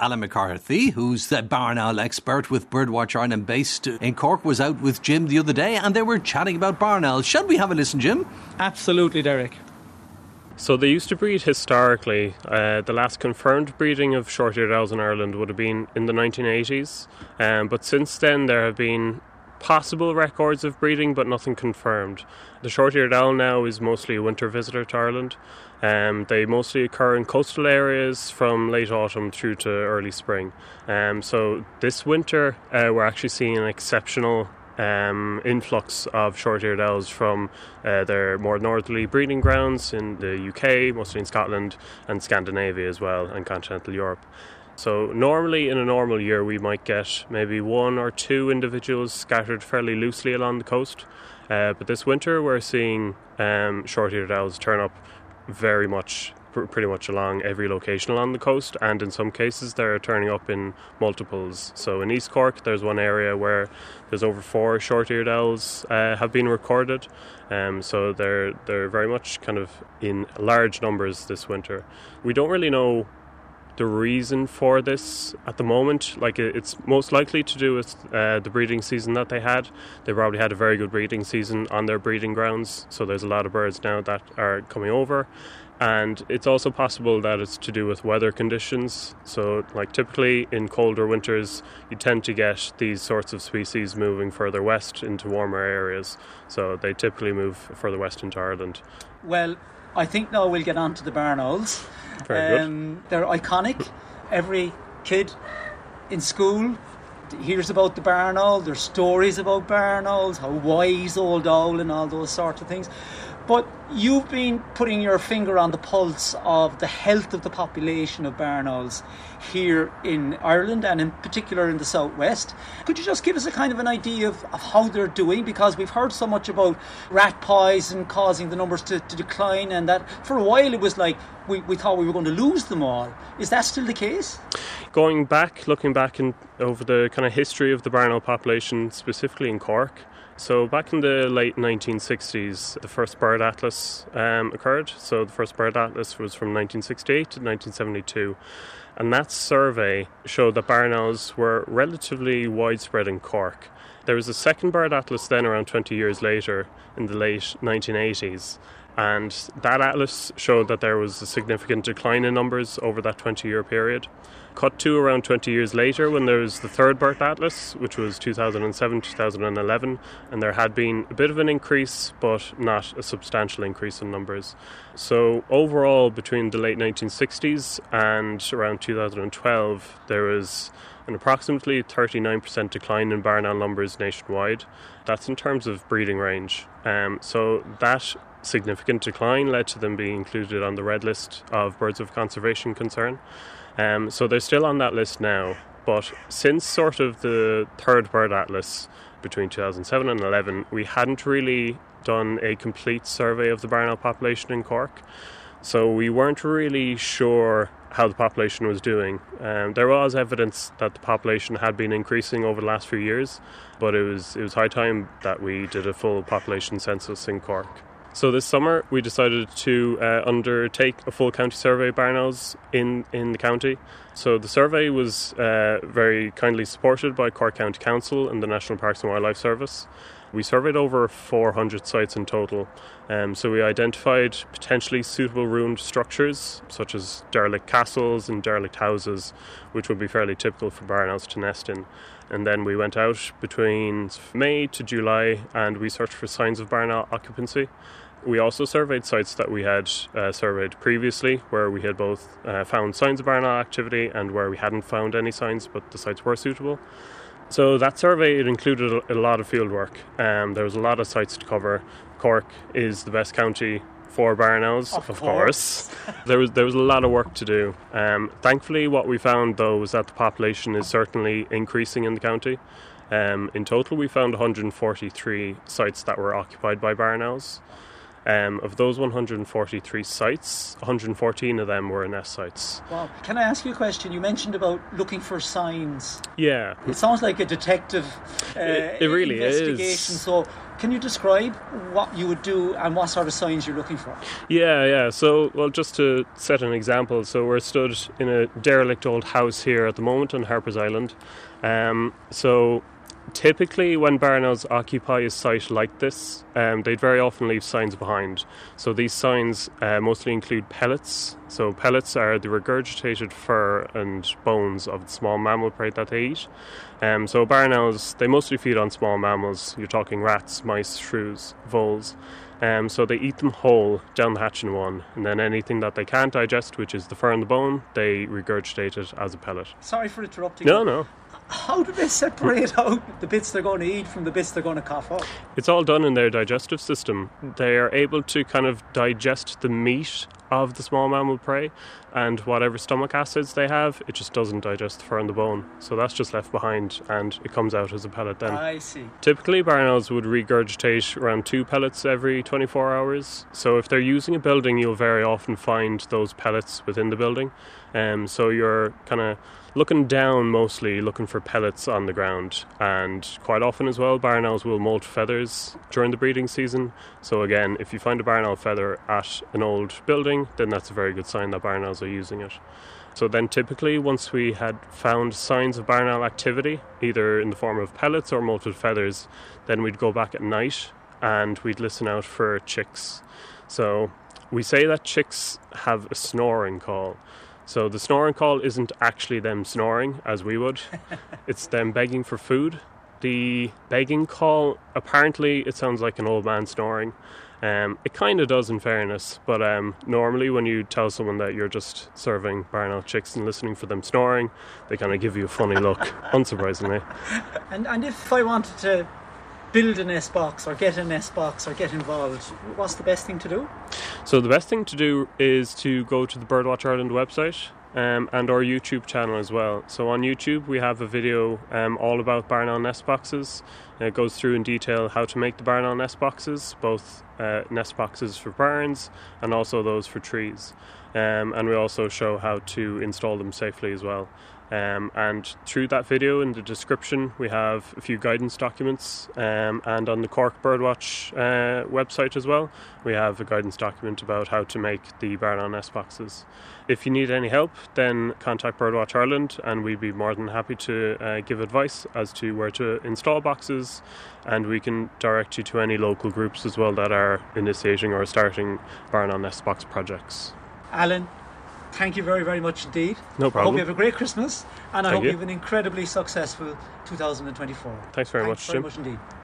Alan McCarthy, who's the barn owl expert with Birdwatch Ireland based in Cork, was out with Jim the other day and they were chatting about barn owls. Shall we have a listen, Jim? Absolutely, Derek. So they used to breed historically. Uh, the last confirmed breeding of short-eared owls in Ireland would have been in the 1980s, um, but since then there have been possible records of breeding, but nothing confirmed. The short-eared owl now is mostly a winter visitor to Ireland. Um, they mostly occur in coastal areas from late autumn through to early spring. Um, so this winter, uh, we're actually seeing an exceptional um, influx of short-eared owls from uh, their more northerly breeding grounds in the UK, mostly in Scotland and Scandinavia as well, and continental Europe. So normally in a normal year we might get maybe one or two individuals scattered fairly loosely along the coast. Uh, but this winter we're seeing um, short-eared owls turn up very much pr- pretty much along every location along the coast and in some cases they're turning up in multiples so in east cork there's one area where there's over four short-eared owls uh, have been recorded um, so they're they're very much kind of in large numbers this winter we don't really know the reason for this at the moment. Like it's most likely to do with uh, the breeding season that they had. They probably had a very good breeding season on their breeding grounds, so there's a lot of birds now that are coming over. And it's also possible that it's to do with weather conditions. So, like typically in colder winters, you tend to get these sorts of species moving further west into warmer areas. So, they typically move further west into Ireland. Well, I think now we'll get on to the barn owls. Very um, They're iconic. Every kid in school hears about the barn owl. There's stories about barn owls, how wise old owl, and all those sorts of things. But you've been putting your finger on the pulse of the health of the population of barn owls here in Ireland and in particular in the southwest. Could you just give us a kind of an idea of, of how they're doing? Because we've heard so much about rat poison causing the numbers to, to decline, and that for a while it was like we, we thought we were going to lose them all. Is that still the case? Going back, looking back in, over the kind of history of the barn owl population, specifically in Cork, so, back in the late 1960s, the first bird atlas um, occurred. So, the first bird atlas was from 1968 to 1972. And that survey showed that barn owls were relatively widespread in Cork. There was a second bird atlas then around 20 years later in the late 1980s. And that atlas showed that there was a significant decline in numbers over that 20 year period. Cut to around 20 years later when there was the third bird atlas, which was 2007 2011, and there had been a bit of an increase, but not a substantial increase in numbers. So, overall, between the late 1960s and around 2012, there was an approximately 39% decline in barn owl numbers nationwide. That's in terms of breeding range. Um, so, that significant decline led to them being included on the red list of birds of conservation concern. Um, so they're still on that list now, but since sort of the third bird atlas between 2007 and 11, we hadn't really done a complete survey of the barn owl population in Cork. So we weren't really sure how the population was doing. Um, there was evidence that the population had been increasing over the last few years, but it was it was high time that we did a full population census in Cork. So this summer we decided to uh, undertake a full county survey of barn owls in, in the county. So the survey was uh, very kindly supported by Cork County Council and the National Parks and Wildlife Service. We surveyed over 400 sites in total. Um, so we identified potentially suitable ruined structures, such as derelict castles and derelict houses, which would be fairly typical for barn owls to nest in. And then we went out between May to July and we searched for signs of barn occupancy. We also surveyed sites that we had uh, surveyed previously, where we had both uh, found signs of barn activity and where we hadn't found any signs, but the sites were suitable. So that survey it included a lot of field work. Um, there was a lot of sites to cover. Cork is the best county for barn owls, of, of course. course. there was there was a lot of work to do. Um, thankfully, what we found though was that the population is certainly increasing in the county. Um, in total, we found 143 sites that were occupied by barn owls. Um, of those 143 sites, 114 of them were nest sites. Wow. Can I ask you a question? You mentioned about looking for signs. Yeah. It sounds like a detective uh, it, it really investigation. is. So, can you describe what you would do and what sort of signs you're looking for? Yeah, yeah. So, well, just to set an example, so we're stood in a derelict old house here at the moment on Harper's Island. Um, so, typically, when barn owls occupy a site like this, um, they'd very often leave signs behind. So, these signs uh, mostly include pellets. So, pellets are the regurgitated fur and bones of the small mammal prey that they eat. Um, so, barn owls, they mostly feed on small mammals. You're talking rats, mice, shrews, voles. Um, so they eat them whole down the hatch hatching one, and then anything that they can't digest, which is the fur and the bone, they regurgitate it as a pellet. Sorry for interrupting. No, no. How do they separate out the bits they're going to eat from the bits they're going to cough up? It's all done in their digestive system. They are able to kind of digest the meat of the small mammal prey and whatever stomach acids they have, it just doesn't digest the fur and the bone. So that's just left behind and it comes out as a pellet then. I see. Typically, barn owls would regurgitate around two pellets every 24 hours. So, if they're using a building, you'll very often find those pellets within the building. Um, so, you're kind of looking down mostly, looking for pellets on the ground. And quite often, as well, barn owls will molt feathers during the breeding season. So, again, if you find a barn owl feather at an old building, then that's a very good sign that barn owls are using it. So then, typically, once we had found signs of barn owl activity, either in the form of pellets or molted feathers, then we'd go back at night and we'd listen out for chicks. So we say that chicks have a snoring call. So the snoring call isn't actually them snoring as we would, it's them begging for food. The begging call, apparently, it sounds like an old man snoring. Um, it kind of does, in fairness, but um, normally when you tell someone that you're just serving barn owl chicks and listening for them snoring, they kind of give you a funny look, unsurprisingly. And and if I wanted to build a nest box or get a nest box or get involved, what's the best thing to do? So the best thing to do is to go to the Birdwatch Ireland website um, and our YouTube channel as well. So on YouTube we have a video um, all about barn owl nest boxes. It goes through in detail how to make the barn owl nest boxes, both uh, nest boxes for barns and also those for trees. Um, and we also show how to install them safely as well. Um, and through that video in the description, we have a few guidance documents, um, and on the Cork Birdwatch uh, website as well, we have a guidance document about how to make the barn owl nest boxes. If you need any help, then contact Birdwatch Ireland, and we'd be more than happy to uh, give advice as to where to install boxes, and we can direct you to any local groups as well that are initiating or starting barn owl nest box projects. Alan, thank you very, very much indeed. No I hope you have a great Christmas and I Thank hope you. you have an incredibly successful 2024. Thanks very Thanks much, very Jim. much indeed.